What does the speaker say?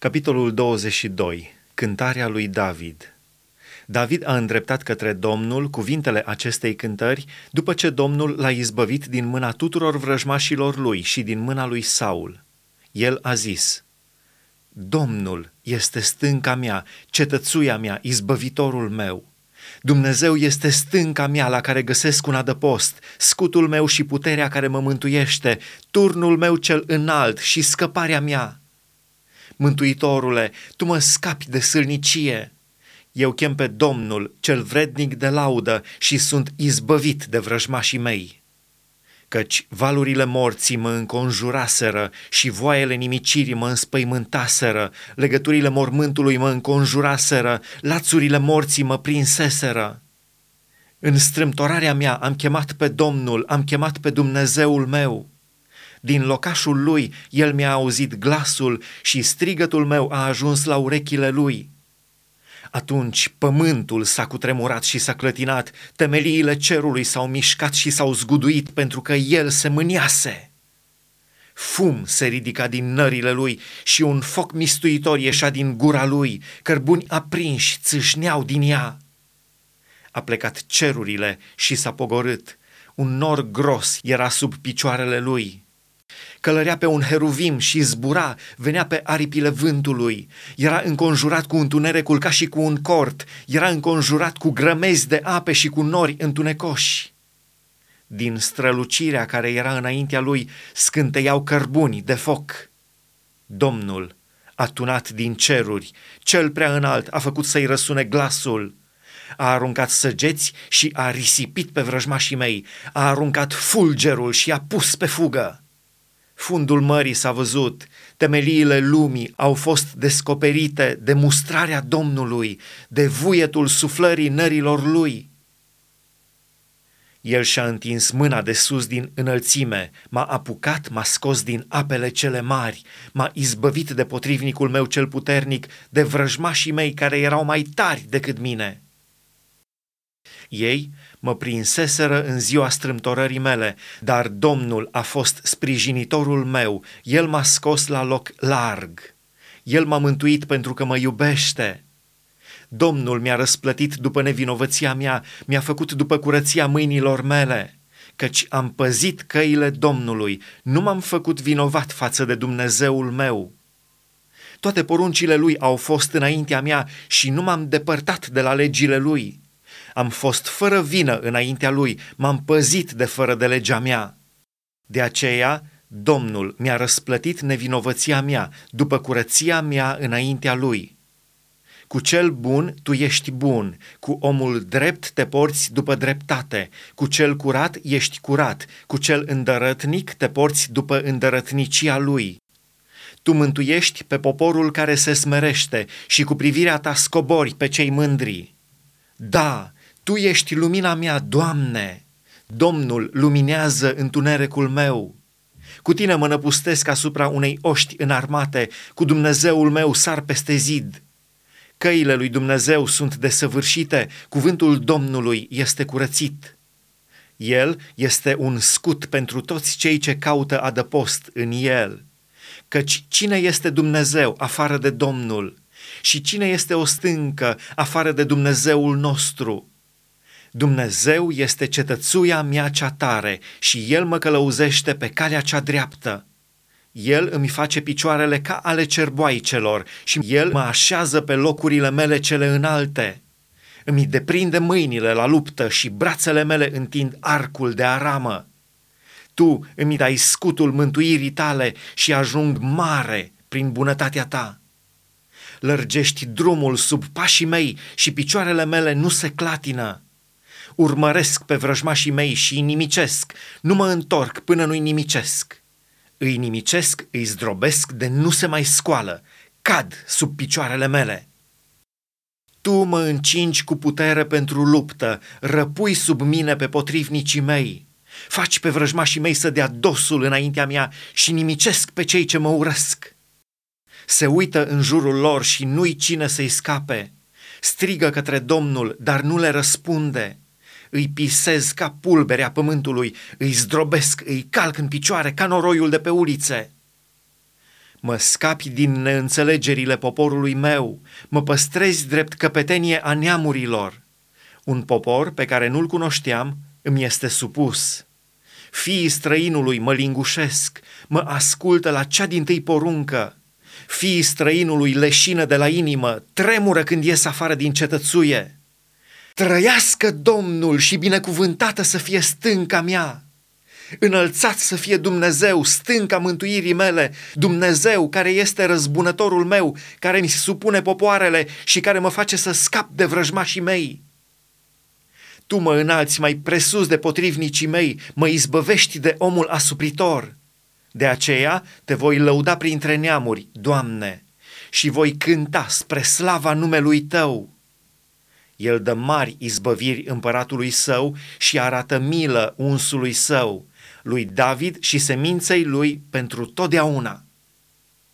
Capitolul 22. Cântarea lui David. David a îndreptat către Domnul cuvintele acestei cântări după ce Domnul l-a izbăvit din mâna tuturor vrăjmașilor lui și din mâna lui Saul. El a zis, Domnul este stânca mea, cetățuia mea, izbăvitorul meu. Dumnezeu este stânca mea la care găsesc un adăpost, scutul meu și puterea care mă mântuiește, turnul meu cel înalt și scăparea mea. Mântuitorule, tu mă scapi de sâlnicie. Eu chem pe Domnul, cel vrednic de laudă, și sunt izbăvit de vrăjmașii mei. Căci valurile morții mă înconjuraseră și voaiele nimicirii mă înspăimântaseră, legăturile mormântului mă înconjuraseră, lațurile morții mă prinseseră. În strâmtorarea mea am chemat pe Domnul, am chemat pe Dumnezeul meu. Din locașul lui el mi-a auzit glasul și strigătul meu a ajuns la urechile lui. Atunci pământul s-a cutremurat și s-a clătinat, temeliile cerului s-au mișcat și s-au zguduit pentru că el se mâniase. Fum se ridica din nările lui și un foc mistuitor ieșea din gura lui, cărbuni aprinși țâșneau din ea. A plecat cerurile și s-a pogorât, un nor gros era sub picioarele lui călărea pe un heruvim și zbura, venea pe aripile vântului, era înconjurat cu întunericul ca și cu un cort, era înconjurat cu grămezi de ape și cu nori întunecoși. Din strălucirea care era înaintea lui scânteiau cărbuni de foc. Domnul, atunat din ceruri, cel prea înalt, a făcut să-i răsune glasul, a aruncat săgeți și a risipit pe vrăjmașii mei, a aruncat fulgerul și a pus pe fugă. Fundul mării s-a văzut, temeliile lumii au fost descoperite de mustrarea Domnului, de vuietul suflării nărilor lui. El și-a întins mâna de sus din înălțime, m-a apucat, m-a scos din apele cele mari, m-a izbăvit de potrivnicul meu cel puternic, de vrăjmașii mei care erau mai tari decât mine. Ei mă prinseseră în ziua strâmtorării mele, dar Domnul a fost sprijinitorul meu, El m-a scos la loc larg. El m-a mântuit pentru că mă iubește. Domnul mi-a răsplătit după nevinovăția mea, mi-a făcut după curăția mâinilor mele, căci am păzit căile Domnului, nu m-am făcut vinovat față de Dumnezeul meu. Toate poruncile lui au fost înaintea mea și nu m-am depărtat de la legile lui. Am fost fără vină înaintea lui, m-am păzit de fără de legea mea. De aceea, Domnul mi-a răsplătit nevinovăția mea, după curăția mea înaintea lui. Cu cel bun tu ești bun, cu omul drept te porți după dreptate, cu cel curat ești curat, cu cel îndărătnic te porți după îndărătnicia lui. Tu mântuiești pe poporul care se smerește și cu privirea ta scobori pe cei mândri. Da, tu ești lumina mea, Doamne! Domnul luminează întunericul meu. Cu tine mă năpustesc asupra unei oști înarmate, cu Dumnezeul meu sar peste zid. Căile lui Dumnezeu sunt desăvârșite, cuvântul Domnului este curățit. El este un scut pentru toți cei ce caută adăpost în el. Căci cine este Dumnezeu afară de Domnul? Și cine este o stâncă afară de Dumnezeul nostru? Dumnezeu este cetățuia mea cea tare și El mă călăuzește pe calea cea dreaptă. El îmi face picioarele ca ale cerboaicelor și El mă așează pe locurile mele cele înalte. Îmi deprinde mâinile la luptă și brațele mele întind arcul de aramă. Tu îmi dai scutul mântuirii tale și ajung mare prin bunătatea ta. Lărgești drumul sub pașii mei și picioarele mele nu se clatină urmăresc pe vrăjmașii mei și îi nimicesc, nu mă întorc până nu-i nimicesc. Îi nimicesc, îi zdrobesc de nu se mai scoală, cad sub picioarele mele. Tu mă încingi cu putere pentru luptă, răpui sub mine pe potrivnicii mei. Faci pe vrăjmașii mei să dea dosul înaintea mea și nimicesc pe cei ce mă urăsc. Se uită în jurul lor și nu-i cine să-i scape. Strigă către Domnul, dar nu le răspunde îi pisez ca pulberea pământului, îi zdrobesc, îi calc în picioare ca noroiul de pe ulițe. Mă scapi din neînțelegerile poporului meu, mă păstrezi drept căpetenie a neamurilor. Un popor pe care nu-l cunoșteam îmi este supus. Fiii străinului mă lingușesc, mă ascultă la cea din tâi poruncă. Fiii străinului leșină de la inimă, tremură când ies afară din cetățuie. Trăiască Domnul și binecuvântată să fie stânca mea! Înălțat să fie Dumnezeu, stânca mântuirii mele, Dumnezeu care este răzbunătorul meu, care mi supune popoarele și care mă face să scap de vrăjmașii mei. Tu mă înalți mai presus de potrivnicii mei, mă izbăvești de omul asupritor. De aceea te voi lăuda printre neamuri, Doamne, și voi cânta spre slava numelui Tău. El dă mari izbăviri împăratului său și arată milă unsului său, lui David și seminței lui pentru totdeauna.